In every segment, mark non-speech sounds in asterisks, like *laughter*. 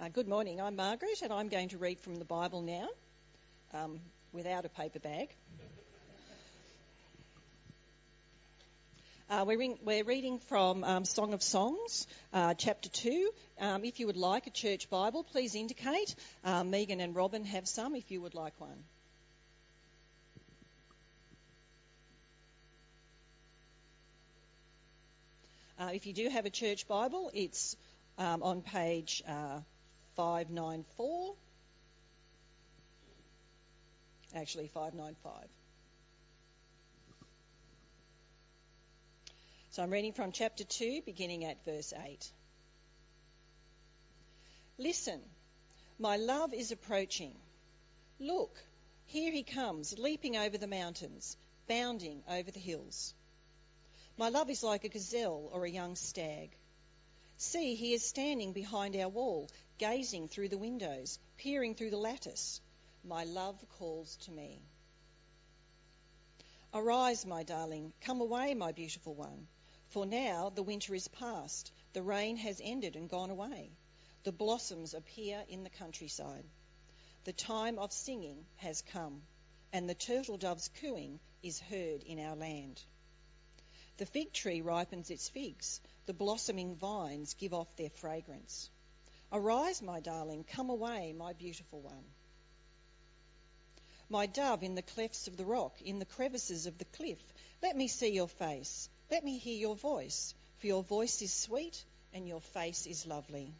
Uh, good morning. I'm Margaret, and I'm going to read from the Bible now um, without a paper bag. Uh, we're, in, we're, reading from um, Song of Songs, uh, chapter 2. Um, if you would like a church Bible, please indicate. Uh, Megan and Robin have some if you would like one. Uh, if you do have a church Bible, it's um, on page uh, 594. Actually, 595. So I'm reading from chapter 2, beginning at verse 8. Listen, my love is approaching. Look, here he comes, leaping over the mountains, bounding over the hills. My love is like a gazelle or a young stag. See, he is standing behind our wall, gazing through the windows, peering through the lattice. My love calls to me. Arise, my darling, come away, my beautiful one. For now the winter is past, the rain has ended and gone away. The blossoms appear in the countryside. The time of singing has come, and the turtle dove's cooing is heard in our land. The fig tree ripens its figs, the blossoming vines give off their fragrance. Arise, my darling, come away, my beautiful one. My dove in the clefts of the rock, in the crevices of the cliff, let me see your face. Let me hear your voice, for your voice is sweet and your face is lovely.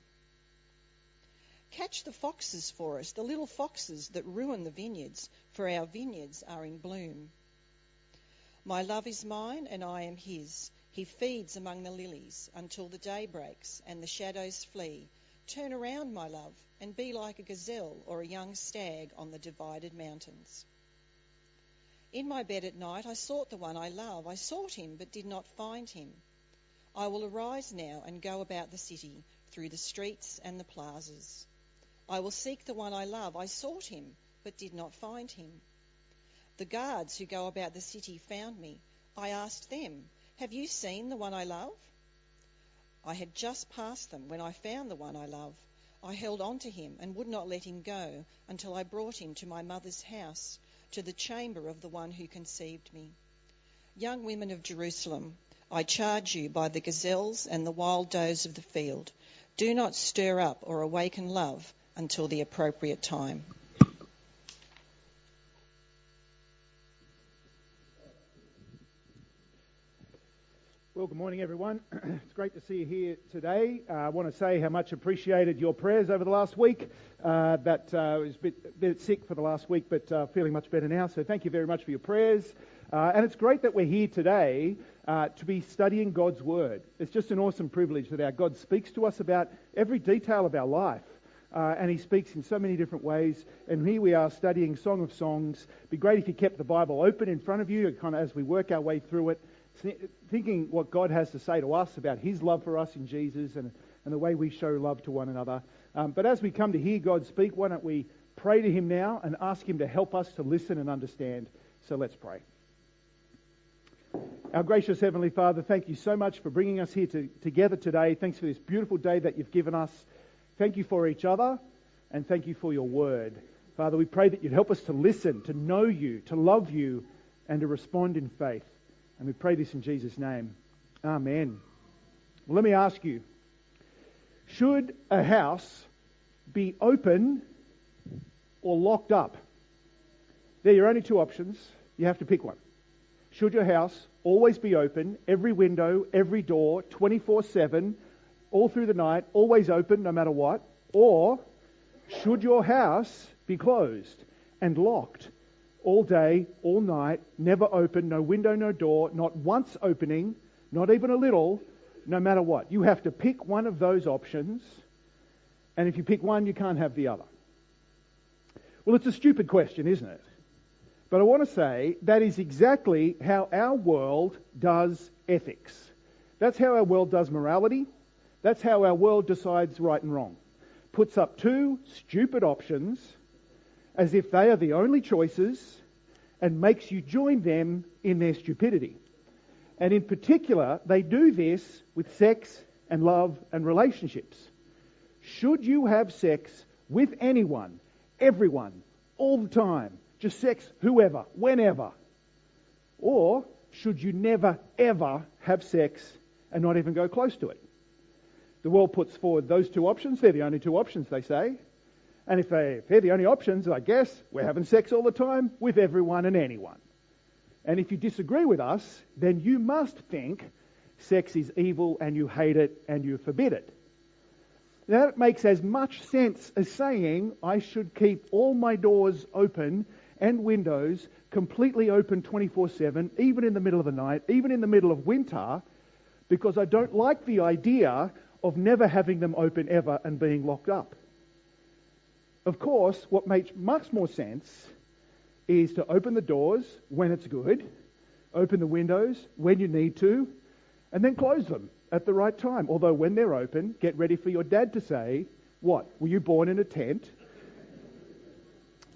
Catch the foxes for us, the little foxes that ruin the vineyards, for our vineyards are in bloom. My love is mine and I am his. He feeds among the lilies until the day breaks and the shadows flee. Turn around, my love, and be like a gazelle or a young stag on the divided mountains. In my bed at night I sought the one I love. I sought him, but did not find him. I will arise now and go about the city, through the streets and the plazas. I will seek the one I love. I sought him, but did not find him. The guards who go about the city found me. I asked them, Have you seen the one I love? I had just passed them when I found the one I love. I held on to him and would not let him go until I brought him to my mother's house to the chamber of the one who conceived me. Young women of Jerusalem, I charge you by the gazelles and the wild does of the field, do not stir up or awaken love until the appropriate time. Well, good morning, everyone. *clears throat* It's great to see you here today. Uh, I want to say how much appreciated your prayers over the last week. Uh, that uh, was a bit, a bit, sick for the last week, but uh, feeling much better now. So thank you very much for your prayers. Uh, and it's great that we're here today uh, to be studying God's Word. It's just an awesome privilege that our God speaks to us about every detail of our life. Uh, and he speaks in so many different ways. And here we are studying Song of Songs. It'd be great if you kept the Bible open in front of you, kind of as we work our way through it thinking what God has to say to us about His love for us in Jesus and, and the way we show love to one another. Um, but as we come to hear God speak, why don't we pray to Him now and ask Him to help us to listen and understand? So let's pray. Our gracious Heavenly Father, thank you so much for bringing us here to, together today. Thanks for this beautiful day that you've given us. Thank you for each other and thank you for your word. Father, we pray that you'd help us to listen, to know you, to love you, and to respond in faith. And we pray this in Jesus' name. Amen. Well, let me ask you should a house be open or locked up? They're your only two options. You have to pick one. Should your house always be open, every window, every door, 24 7, all through the night, always open no matter what? Or should your house be closed and locked all day, all night, never open, no window, no door, not once opening, not even a little, no matter what. You have to pick one of those options, and if you pick one, you can't have the other. Well, it's a stupid question, isn't it? But I want to say that is exactly how our world does ethics. That's how our world does morality. That's how our world decides right and wrong. Puts up two stupid options as if they are the only choices and makes you join them in their stupidity. And in particular, they do this with sex and love and relationships. should you have sex with anyone, everyone, all the time? Just sex, whoever, whenever? Or should you never, ever have sex and not even go close to it? The world puts forward those two options. They're the only two options, they say. And if, they, if they're the only options, I guess we're having sex all the time with everyone and anyone. And if you disagree with us, then you must think sex is evil and you hate it and you forbid it. Now, that makes as much sense as saying I should keep all my doors open and windows completely open 24 7, even in the middle of the night, even in the middle of winter, because I don't like the idea of never having them open ever and being locked up. Of course, what makes much more sense is to open the doors when it's good, open the windows when you need to, and then close them at the right time. Although when they're open, get ready for your dad to say, What? Were you born in a tent?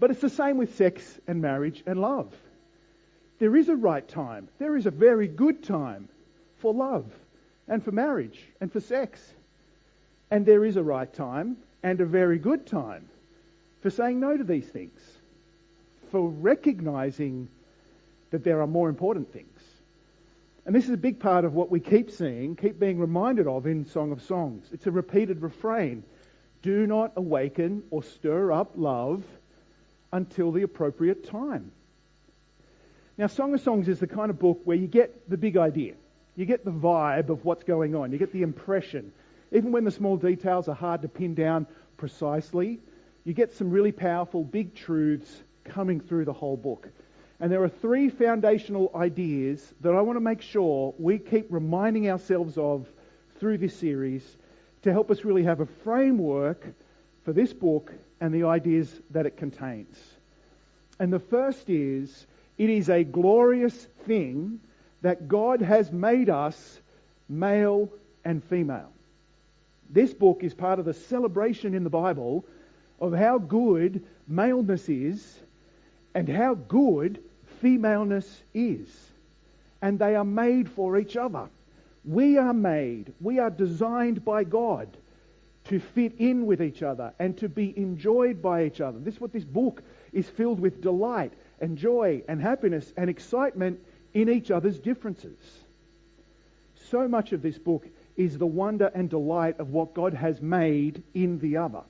But it's the same with sex and marriage and love. There is a right time. There is a very good time for love and for marriage and for sex. And there is a right time and a very good time for saying no to these things, for recognizing that there are more important things. And this is a big part of what we keep seeing, keep being reminded of in Song of Songs. It's a repeated refrain. Do not awaken or stir up love until the appropriate time. Now, Song of Songs is the kind of book where you get the big idea. You get the vibe of what's going on. You get the impression. Even when the small details are hard to pin down precisely, you get some really powerful big truths coming through the whole book. And there are three foundational ideas that I want to make sure we keep reminding ourselves of through this series to help us really have a framework for this book and the ideas that it contains. And the first is it is a glorious thing that God has made us male and female. This book is part of the celebration in the Bible of how good maleness is and how good femaleness is. And they are made for each other. We are made, we are designed by God to fit in with each other and to be enjoyed by each other. This is what this book is filled with delight and joy and happiness and excitement in each other's differences. So much of this book is the wonder and delight of what God has made in the other.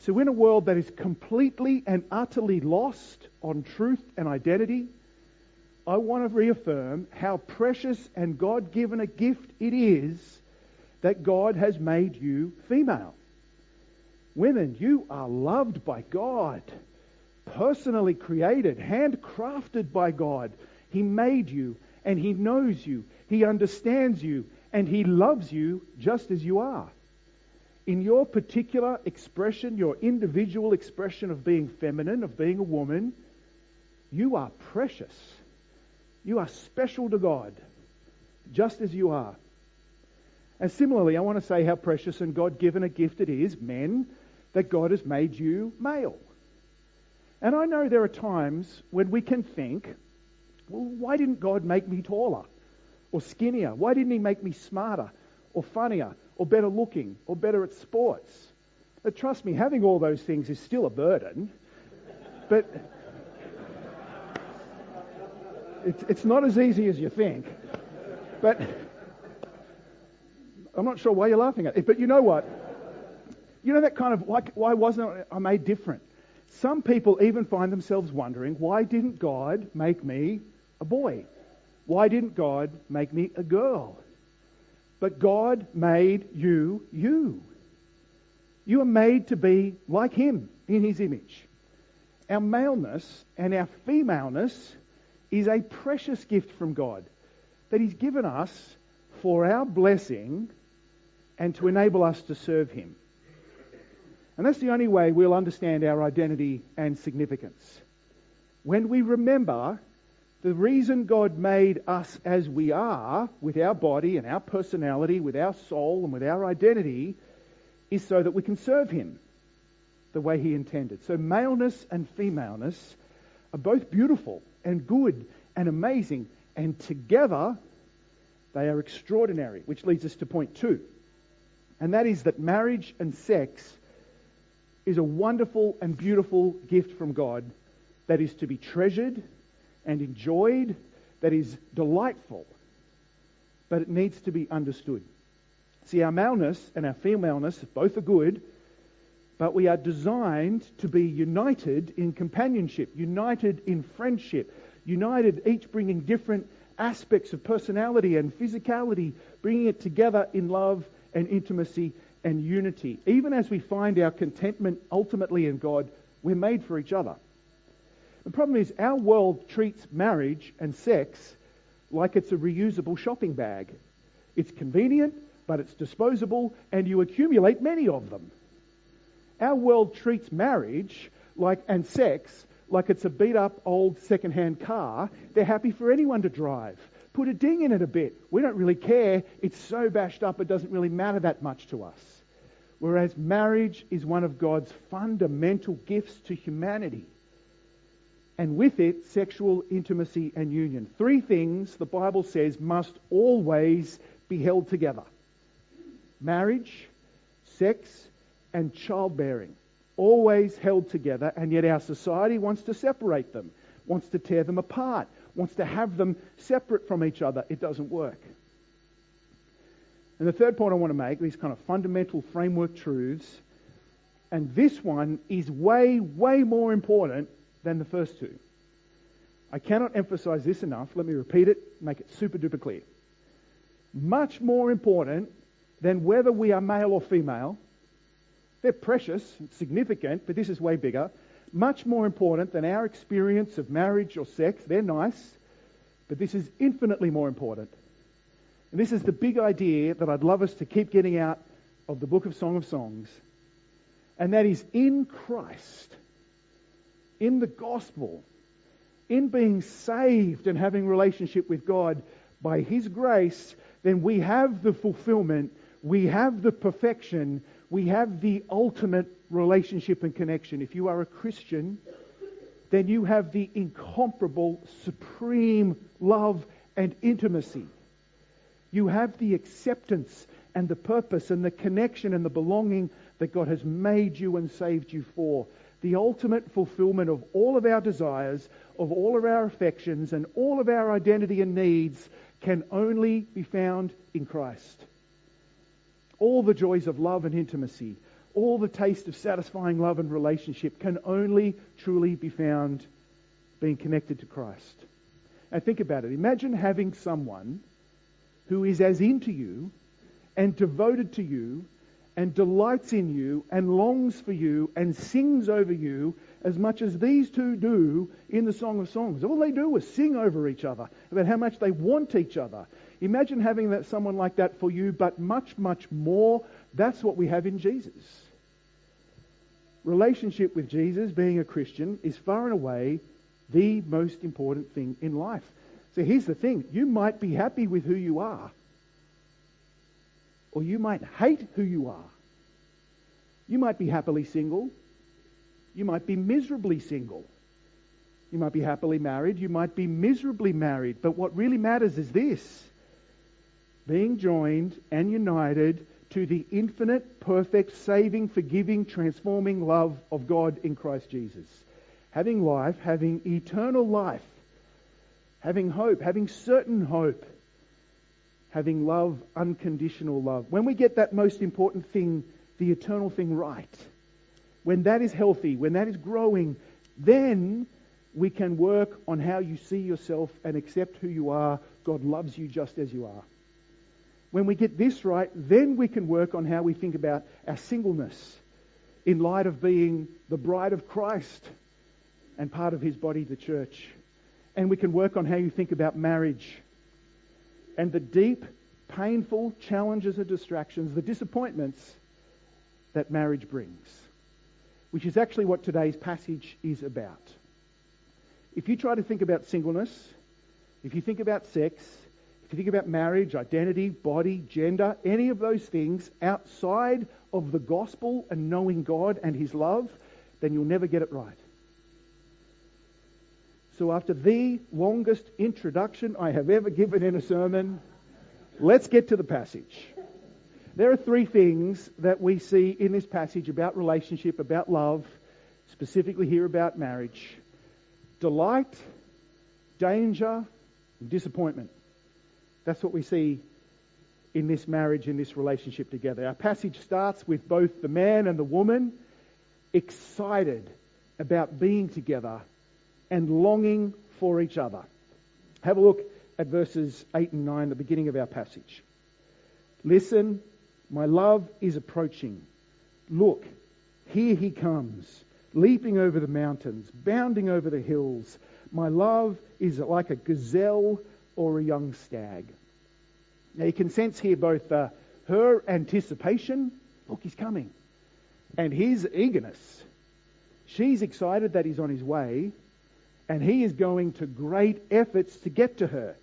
So, in a world that is completely and utterly lost on truth and identity, I want to reaffirm how precious and God given a gift it is that God has made you female. Women, you are loved by God, personally created, handcrafted by God. He made you, and He knows you, He understands you, and He loves you just as you are. In your particular expression, your individual expression of being feminine, of being a woman, you are precious. You are special to God, just as you are. And similarly, I want to say how precious and God given a gift it is, men, that God has made you male. And I know there are times when we can think, well, why didn't God make me taller or skinnier? Why didn't He make me smarter or funnier or better looking or better at sports? But trust me, having all those things is still a burden. But it's, it's not as easy as you think. But I'm not sure why you're laughing at it, but you know what? You know that kind of, why, why wasn't I made different? Some people even find themselves wondering, why didn't God make me a boy? Why didn't God make me a girl? But God made you you. You are made to be like Him in His image. Our maleness and our femaleness is a precious gift from God that He's given us for our blessing and to enable us to serve Him. And that's the only way we'll understand our identity and significance. When we remember the reason God made us as we are, with our body and our personality, with our soul and with our identity, is so that we can serve Him the way He intended. So maleness and femaleness are both beautiful and good and amazing, and together they are extraordinary, which leads us to point two. and that is that marriage and sex is a wonderful and beautiful gift from God that is to be treasured and enjoyed, that is delightful, but it needs to be understood. See, our maleness and our femaleness both are good, but we are designed to be united in companionship, united in friendship, united, each bringing different aspects of personality and physicality, bringing it together in love and intimacy and unity. Even as we find our contentment ultimately in God, we're made for each other. The problem is, our world treats marriage and sex like it's a reusable shopping bag. It's convenient, but it's disposable, and you accumulate many of them. Our world treats marriage like and sex like it's a beat up old second-hand car. They're happy for anyone to drive. Put a ding in it a bit. We don't really care. It's so bashed up it doesn't really matter that much to us. Whereas marriage is one of God's fundamental gifts to humanity. And with it, sexual intimacy and union. Three things the Bible says must always be held together marriage, sex, and childbearing always held together, and yet our society wants to separate them, wants to tear them apart, wants to have them separate from each other. It doesn't work. And the third point I want to make, these kind of fundamental framework truths, and this one is way, way more important than the first two. I cannot emphasize this enough. Let me repeat it, make it super duper clear. Much more important than whether we are male or female, they're precious, significant, but this is way bigger. Much more important than our experience of marriage or sex. They're nice, but this is infinitely more important. And this is the big idea that I'd love us to keep getting out of the book of Song of Songs. And that is in Christ, in the gospel, in being saved and having relationship with God by His grace, then we have the fulfillment, we have the perfection, we have the ultimate relationship and connection. If you are a Christian, then you have the incomparable, supreme love and intimacy. You have the acceptance and the purpose and the connection and the belonging that God has made you and saved you for. The ultimate fulfillment of all of our desires, of all of our affections, and all of our identity and needs can only be found in Christ all the joys of love and intimacy, all the taste of satisfying love and relationship can only truly be found being connected to Christ. Now think about it. Imagine having someone who is as into you and devoted to you and delights in you and longs for you and sings over you as much as these two do in the Song of Songs. All they do is sing over each other about how much they want each other Imagine having that, someone like that for you, but much, much more. That's what we have in Jesus. Relationship with Jesus, being a Christian, is far and away the most important thing in life. So here's the thing you might be happy with who you are, or you might hate who you are. You might be happily single, you might be miserably single. You might be happily married, you might be miserably married. But what really matters is this being joined and united to the infinite, perfect, saving, forgiving, transforming love of God in Christ Jesus. Having life, having eternal life, having hope, having certain hope, having love, unconditional love. When we get that most important thing, the eternal thing right, when that is healthy, when that is growing, then we can work on how you see yourself and accept who you are. God loves you just as you are. When we get this right, then we can work on how we think about our singleness in light of being the bride of Christ and part of his body, the church. And we can work on how you think about marriage and the deep, painful challenges and distractions, the disappointments that marriage brings, which is actually what today's passage is about. If you try to think about singleness, if you think about sex, if you think about marriage, identity, body, gender, any of those things outside of the gospel and knowing God and His love, then you'll never get it right. So, after the longest introduction I have ever given in a sermon, let's get to the passage. There are three things that we see in this passage about relationship, about love, specifically here about marriage delight, danger, and disappointment. That's what we see in this marriage, in this relationship together. Our passage starts with both the man and the woman excited about being together and longing for each other. Have a look at verses 8 and 9, the beginning of our passage. Listen, my love is approaching. Look, here he comes, leaping over the mountains, bounding over the hills. My love is like a gazelle or a young stag. Now you can sense here both uh, her anticipation, look, he's coming, and his eagerness. She's excited that he's on his way, and he is going to great efforts to get to her.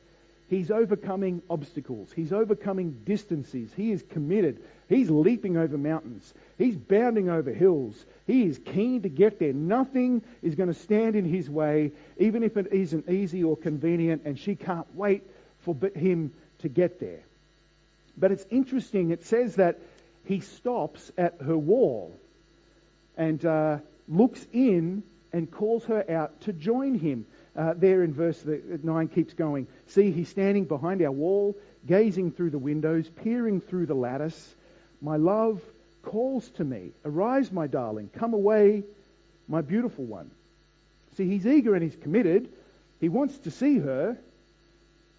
He's overcoming obstacles. He's overcoming distances. He is committed. He's leaping over mountains. He's bounding over hills. He is keen to get there. Nothing is going to stand in his way, even if it isn't easy or convenient, and she can't wait for him to get there. But it's interesting, it says that he stops at her wall and uh, looks in and calls her out to join him. Uh, there in verse 9 keeps going. See, he's standing behind our wall, gazing through the windows, peering through the lattice. My love calls to me, Arise, my darling, come away, my beautiful one. See, he's eager and he's committed. He wants to see her,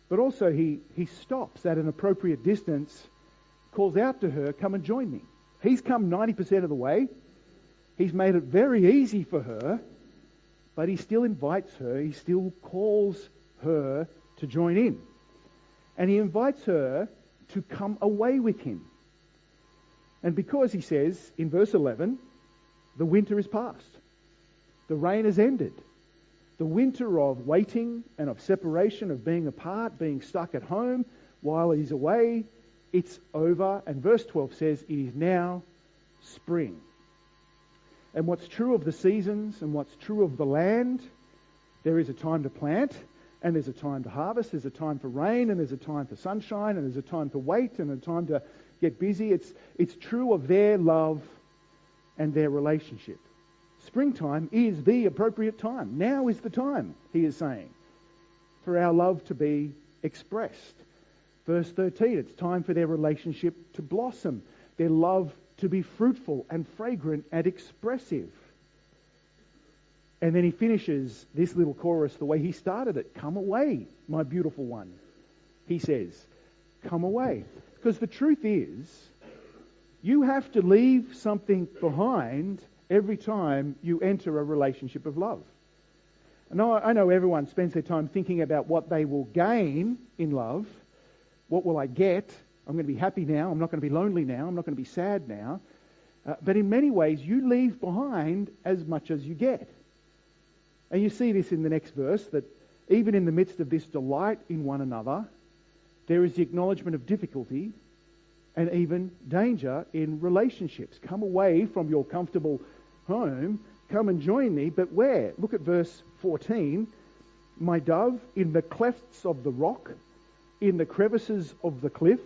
but also he, he stops at an appropriate distance, calls out to her, Come and join me. He's come 90% of the way. He's made it very easy for her but he still invites her, he still calls her to join in. And he invites her to come away with him. And because he says in verse 11, the winter is past, the rain has ended. The winter of waiting and of separation, of being apart, being stuck at home while he's away, it's over. And verse 12 says, It is now spring. And what's true of the seasons and what's true of the land, there is a time to plant and there's a time to harvest, there's a time for rain and there's a time for sunshine and there's a time to wait and a time to get busy. It's, it's true of their love and their relationship. Springtime is the appropriate time. Now is the time, he is saying, for our love to be expressed. Verse 13, it's time for their relationship to blossom, their love to be fruitful and fragrant and expressive. And then he finishes this little chorus the way he started it Come away, my beautiful one. He says, Come away. Because the truth is, you have to leave something behind every time you enter a relationship of love. And I know everyone spends their time thinking about what they will gain in love. What will I get? I'm going to be happy now. I'm not going to be lonely now. I'm not going to be sad now. Uh, but in many ways, you leave behind as much as you get. And you see this in the next verse that even in the midst of this delight in one another, there is the acknowledgement of difficulty and even danger in relationships. Come away from your comfortable home, come and join me, but where? Look at verse 14. My dove, in the clefts of the rock, in the crevices of the cliff,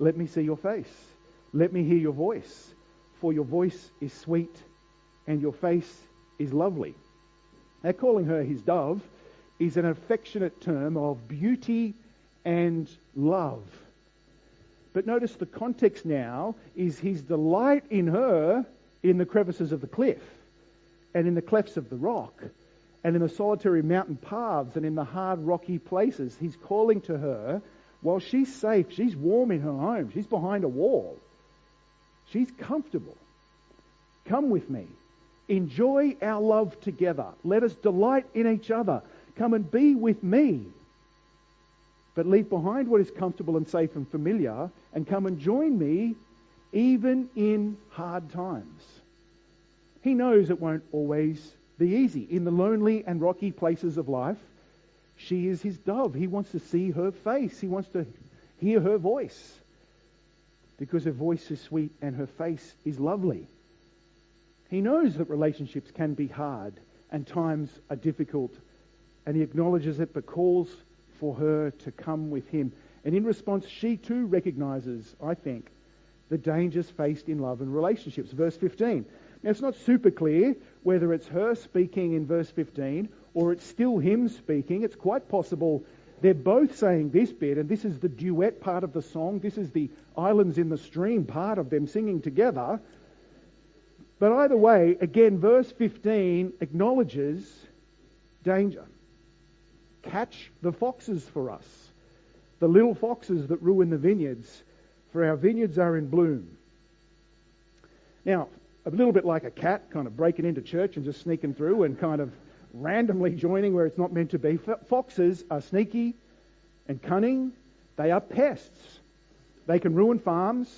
let me see your face. Let me hear your voice, for your voice is sweet and your face is lovely. Now, calling her his dove is an affectionate term of beauty and love. But notice the context now is his delight in her in the crevices of the cliff and in the clefts of the rock and in the solitary mountain paths and in the hard rocky places. He's calling to her while she's safe, she's warm in her home, she's behind a wall, she's comfortable. Come with me. Enjoy our love together. Let us delight in each other. Come and be with me. But leave behind what is comfortable and safe and familiar and come and join me even in hard times. He knows it won't always be easy. In the lonely and rocky places of life, she is his dove. He wants to see her face. He wants to hear her voice because her voice is sweet and her face is lovely. He knows that relationships can be hard and times are difficult, and he acknowledges it but calls for her to come with him. And in response, she too recognizes, I think, the dangers faced in love and relationships. Verse 15. Now, it's not super clear whether it's her speaking in verse 15 or it's still him speaking. It's quite possible they're both saying this bit, and this is the duet part of the song. This is the islands in the stream part of them singing together. But either way, again, verse 15 acknowledges danger. Catch the foxes for us, the little foxes that ruin the vineyards, for our vineyards are in bloom. Now, a little bit like a cat kind of breaking into church and just sneaking through and kind of randomly joining where it's not meant to be. Foxes are sneaky and cunning. They are pests. They can ruin farms.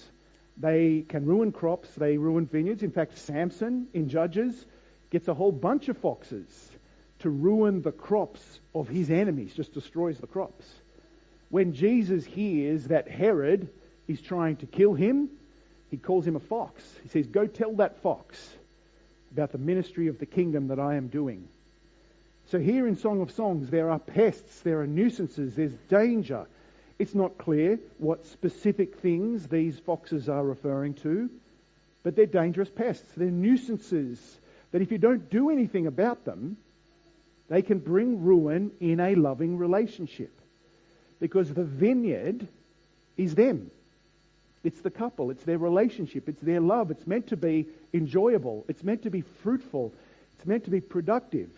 They can ruin crops. They ruin vineyards. In fact, Samson in Judges gets a whole bunch of foxes to ruin the crops of his enemies, just destroys the crops. When Jesus hears that Herod is trying to kill him, he calls him a fox. He says, Go tell that fox about the ministry of the kingdom that I am doing. So here in Song of Songs, there are pests, there are nuisances, there's danger. It's not clear what specific things these foxes are referring to, but they're dangerous pests. They're nuisances that if you don't do anything about them, they can bring ruin in a loving relationship. Because the vineyard is them. It's the couple, it's their relationship, it's their love. It's meant to be enjoyable, it's meant to be fruitful, it's meant to be productive.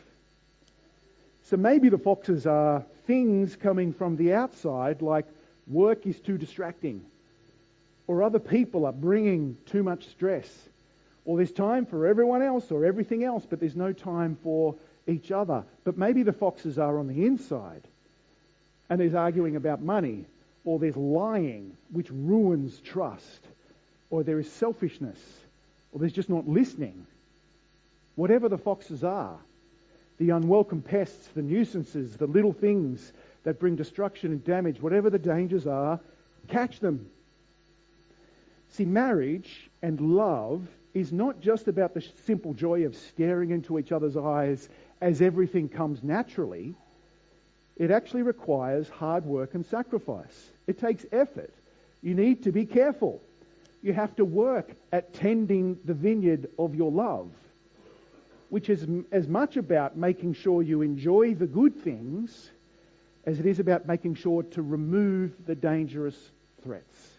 So maybe the foxes are things coming from the outside, like work is too distracting, or other people are bringing too much stress, or there's time for everyone else or everything else, but there's no time for each other. But maybe the foxes are on the inside, and there's arguing about money, or there's lying, which ruins trust, or there is selfishness, or there's just not listening. Whatever the foxes are, the unwelcome pests, the nuisances, the little things that bring destruction and damage, whatever the dangers are, catch them. See, marriage and love is not just about the simple joy of staring into each other's eyes as everything comes naturally. It actually requires hard work and sacrifice. It takes effort. You need to be careful. You have to work at tending the vineyard of your love which is as much about making sure you enjoy the good things as it is about making sure to remove the dangerous threats.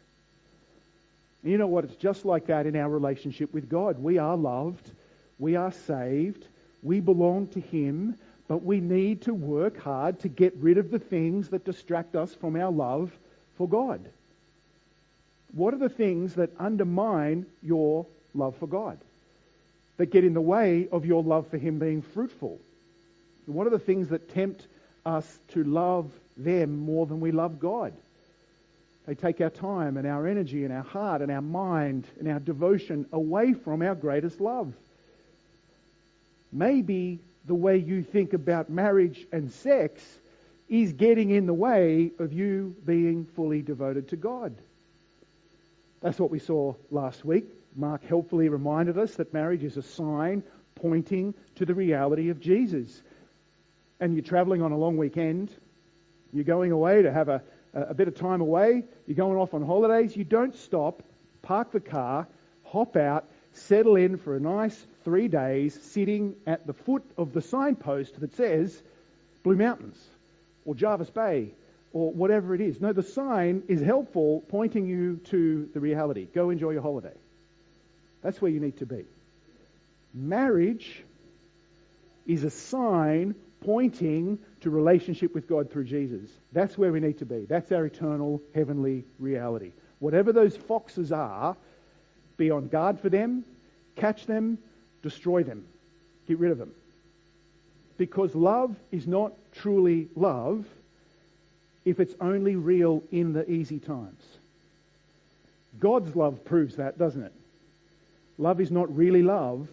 And you know what? It's just like that in our relationship with God. We are loved, we are saved, we belong to Him, but we need to work hard to get rid of the things that distract us from our love for God. What are the things that undermine your love for God? that get in the way of your love for Him being fruitful? What are the things that tempt us to love them more than we love God? They take our time and our energy and our heart and our mind and our devotion away from our greatest love. Maybe the way you think about marriage and sex is getting in the way of you being fully devoted to God. That's what we saw last week. Mark helpfully reminded us that marriage is a sign pointing to the reality of Jesus. And you're traveling on a long weekend, you're going away to have a, a bit of time away, you're going off on holidays, you don't stop, park the car, hop out, settle in for a nice three days sitting at the foot of the signpost that says Blue Mountains or Jervis Bay or whatever it is. No, the sign is helpful, pointing you to the reality. Go enjoy your holiday. That's where you need to be. Marriage is a sign pointing to relationship with God through Jesus. That's where we need to be. That's our eternal heavenly reality. Whatever those foxes are, be on guard for them, catch them, destroy them, get rid of them. Because love is not truly love if it's only real in the easy times. God's love proves that, doesn't it? Love is not really love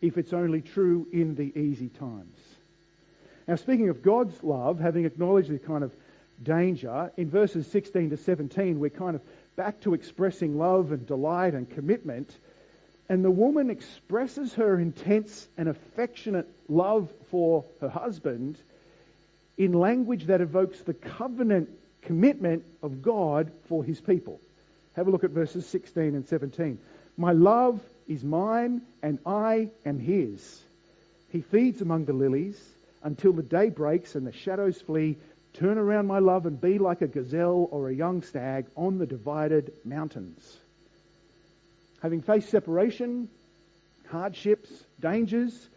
if it's only true in the easy times. Now, speaking of God's love, having acknowledged the kind of danger, in verses 16 to 17, we're kind of back to expressing love and delight and commitment. And the woman expresses her intense and affectionate love for her husband in language that evokes the covenant commitment of God for his people. Have a look at verses 16 and 17. My love is mine and I am his. He feeds among the lilies until the day breaks and the shadows flee. Turn around, my love, and be like a gazelle or a young stag on the divided mountains. Having faced separation, hardships, dangers,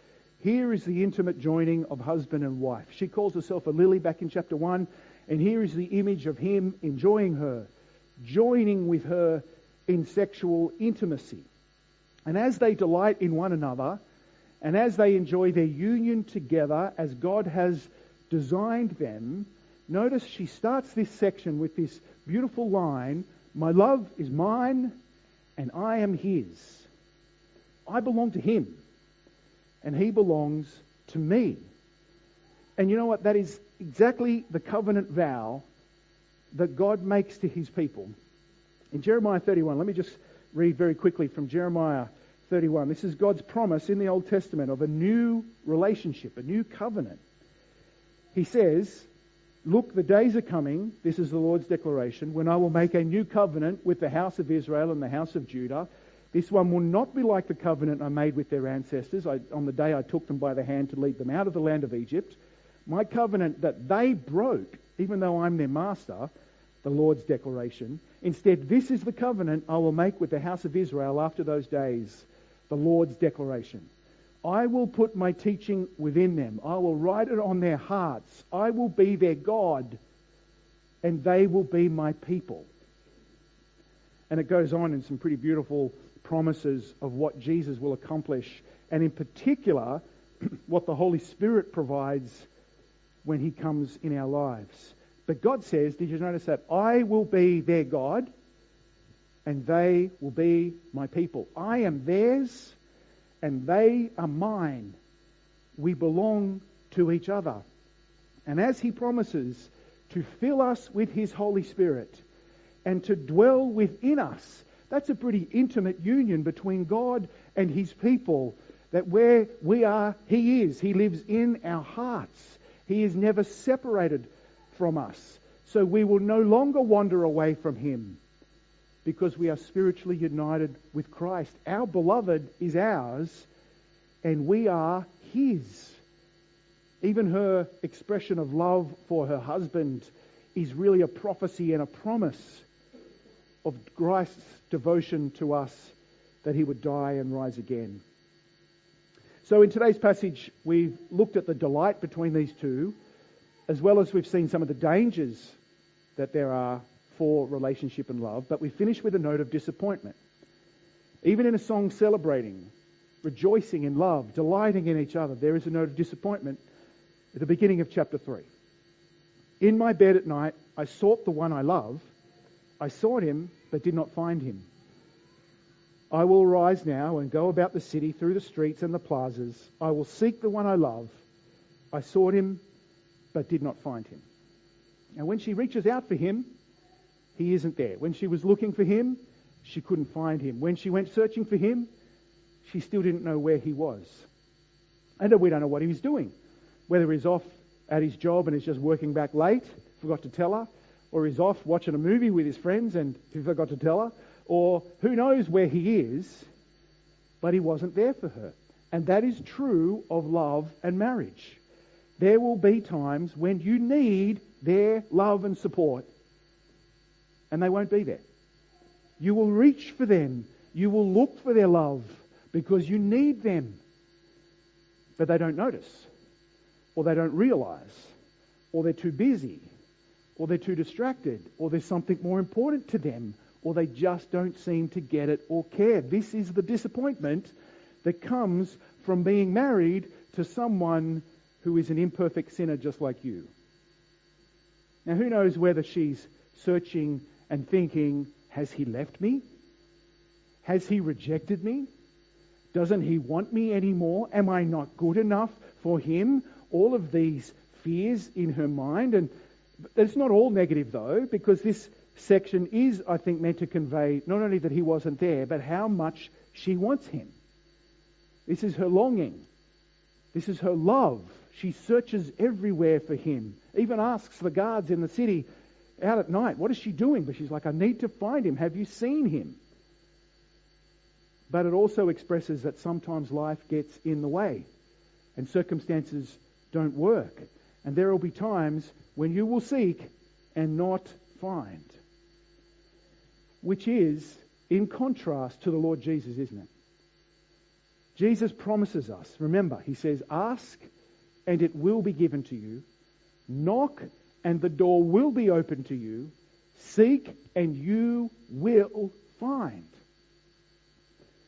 here is the intimate joining of husband and wife. She calls herself a lily back in chapter 1, and here is the image of him enjoying her, joining with her in sexual intimacy. And as they delight in one another, and as they enjoy their union together as God has designed them, notice she starts this section with this beautiful line My love is mine, and I am his. I belong to him, and he belongs to me. And you know what? That is exactly the covenant vow that God makes to his people. In Jeremiah 31, let me just read very quickly from Jeremiah 31. This is God's promise in the Old Testament of a new relationship, a new covenant. He says, Look, the days are coming, this is the Lord's declaration, when I will make a new covenant with the house of Israel and the house of Judah. This one will not be like the covenant I made with their ancestors I, on the day I took them by the hand to lead them out of the land of Egypt. My covenant that they broke, even though I'm their master, the Lord's declaration. Instead, this is the covenant I will make with the house of Israel after those days, the Lord's declaration. I will put my teaching within them. I will write it on their hearts. I will be their God, and they will be my people. And it goes on in some pretty beautiful promises of what Jesus will accomplish, and in particular, *clears throat* what the Holy Spirit provides when He comes in our lives. But God says, did you notice that? I will be their God, and they will be my people. I am theirs and they are mine. We belong to each other. And as he promises to fill us with his Holy Spirit and to dwell within us, that's a pretty intimate union between God and his people. That where we are, he is. He lives in our hearts. He is never separated from us. So we will no longer wander away from him because we are spiritually united with Christ. Our beloved is ours, and we are his. Even her expression of love for her husband is really a prophecy and a promise of Christ's devotion to us that he would die and rise again. So in today's passage, we've looked at the delight between these two, as well as we've seen some of the dangers that there are for relationship and love, but we finish with a note of disappointment. Even in a song celebrating, rejoicing in love, delighting in each other, there is a note of disappointment at the beginning of chapter 3. In my bed at night, I sought the one I love. I sought him, but did not find him. I will rise now and go about the city through the streets and the plazas. I will seek the one I love. I sought him, but did not find him. And when she reaches out for him, he isn't there. When she was looking for him, she couldn't find him. When she went searching for him, she still didn't know where he was. And we don't know what he was doing. Whether he's off at his job and is just working back late, forgot to tell her, or he's off watching a movie with his friends and he forgot to tell her, or who knows where he is, but he wasn't there for her. And that is true of love and marriage. There will be times when you need their love and support and they won't be there. You will reach for them. You will look for their love because you need them. But they don't notice, or they don't realize, or they're too busy, or they're too distracted, or there's something more important to them, or they just don't seem to get it or care. This is the disappointment that comes from being married to someone who is an imperfect sinner just like you. Now, who knows whether she's searching and thinking, has he left me? Has he rejected me? Doesn't he want me anymore? Am I not good enough for him? All of these fears in her mind. And it's not all negative though, because this section is, I think, meant to convey not only that he wasn't there, but how much she wants him. This is her longing. This is her love. She searches everywhere for him. Even asks the guards in the city, out at night. What is she doing? But she's like, I need to find him. Have you seen him? But it also expresses that sometimes life gets in the way and circumstances don't work. And there will be times when you will seek and not find. Which is in contrast to the Lord Jesus, isn't it? Jesus promises us, remember, he says, Ask and it will be given to you. Knock and the door will be open to you. Seek and you will find.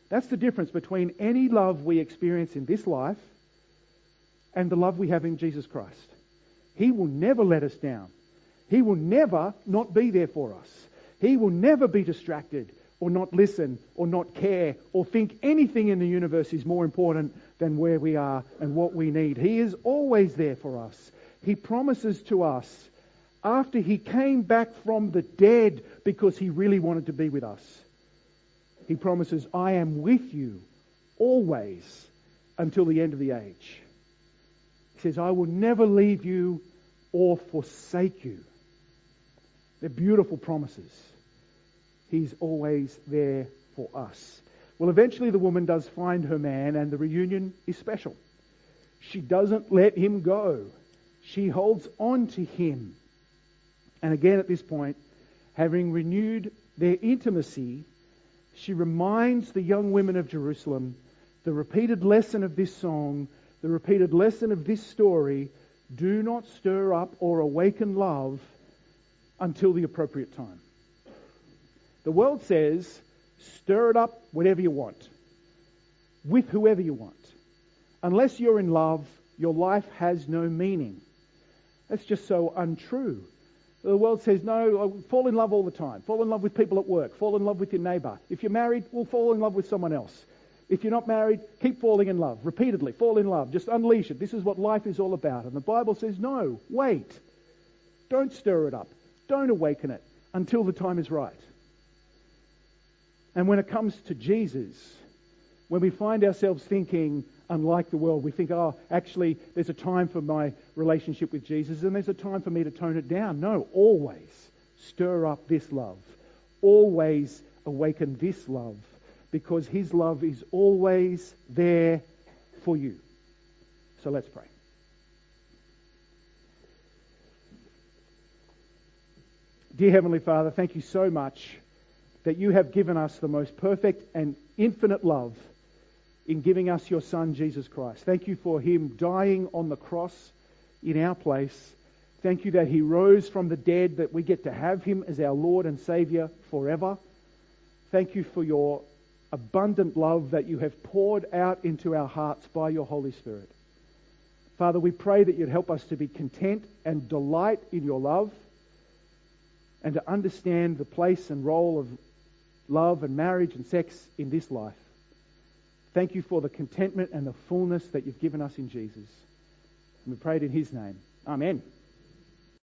That's the difference between any love we experience in this life and the love we have in Jesus Christ. He will never let us down. He will never not be there for us. He will never be distracted or not listen or not care or think anything in the universe is more important than where we are and what we need. He is always there for us. He promises to us after he came back from the dead because he really wanted to be with us. He promises, I am with you always until the end of the age. He says, I will never leave you or forsake you. They're beautiful promises. He's always there for us. Well, eventually the woman does find her man, and the reunion is special. She doesn't let him go, she holds on to him. And again, at this point, having renewed their intimacy, she reminds the young women of Jerusalem the repeated lesson of this song, the repeated lesson of this story do not stir up or awaken love until the appropriate time. The world says, stir it up whenever you want, with whoever you want. Unless you're in love, your life has no meaning. That's just so untrue. The world says, no, fall in love all the time. Fall in love with people at work. Fall in love with your neighbour. If you're married, well, fall in love with someone else. If you're not married, keep falling in love repeatedly. Fall in love. Just unleash it. This is what life is all about. And the Bible says, no, wait. Don't stir it up. Don't awaken it until the time is right. And when it comes to Jesus, when we find ourselves thinking unlike the world, we think, oh, actually, there's a time for my relationship with Jesus and there's a time for me to tone it down. No, always stir up this love. Always awaken this love because his love is always there for you. So let's pray. Dear Heavenly Father, thank you so much that you have given us the most perfect and infinite love in giving us your Son, Jesus Christ. Thank you for him dying on the cross in our place. Thank you that he rose from the dead, that we get to have him as our Lord and Savior forever. Thank you for your abundant love that you have poured out into our hearts by your Holy Spirit. Father, we pray that you'd help us to be content and delight in your love and to understand the place and role of love and marriage and sex in this life. Thank you for the contentment and the fullness that you've given us in Jesus. And we pray it in his name. Amen.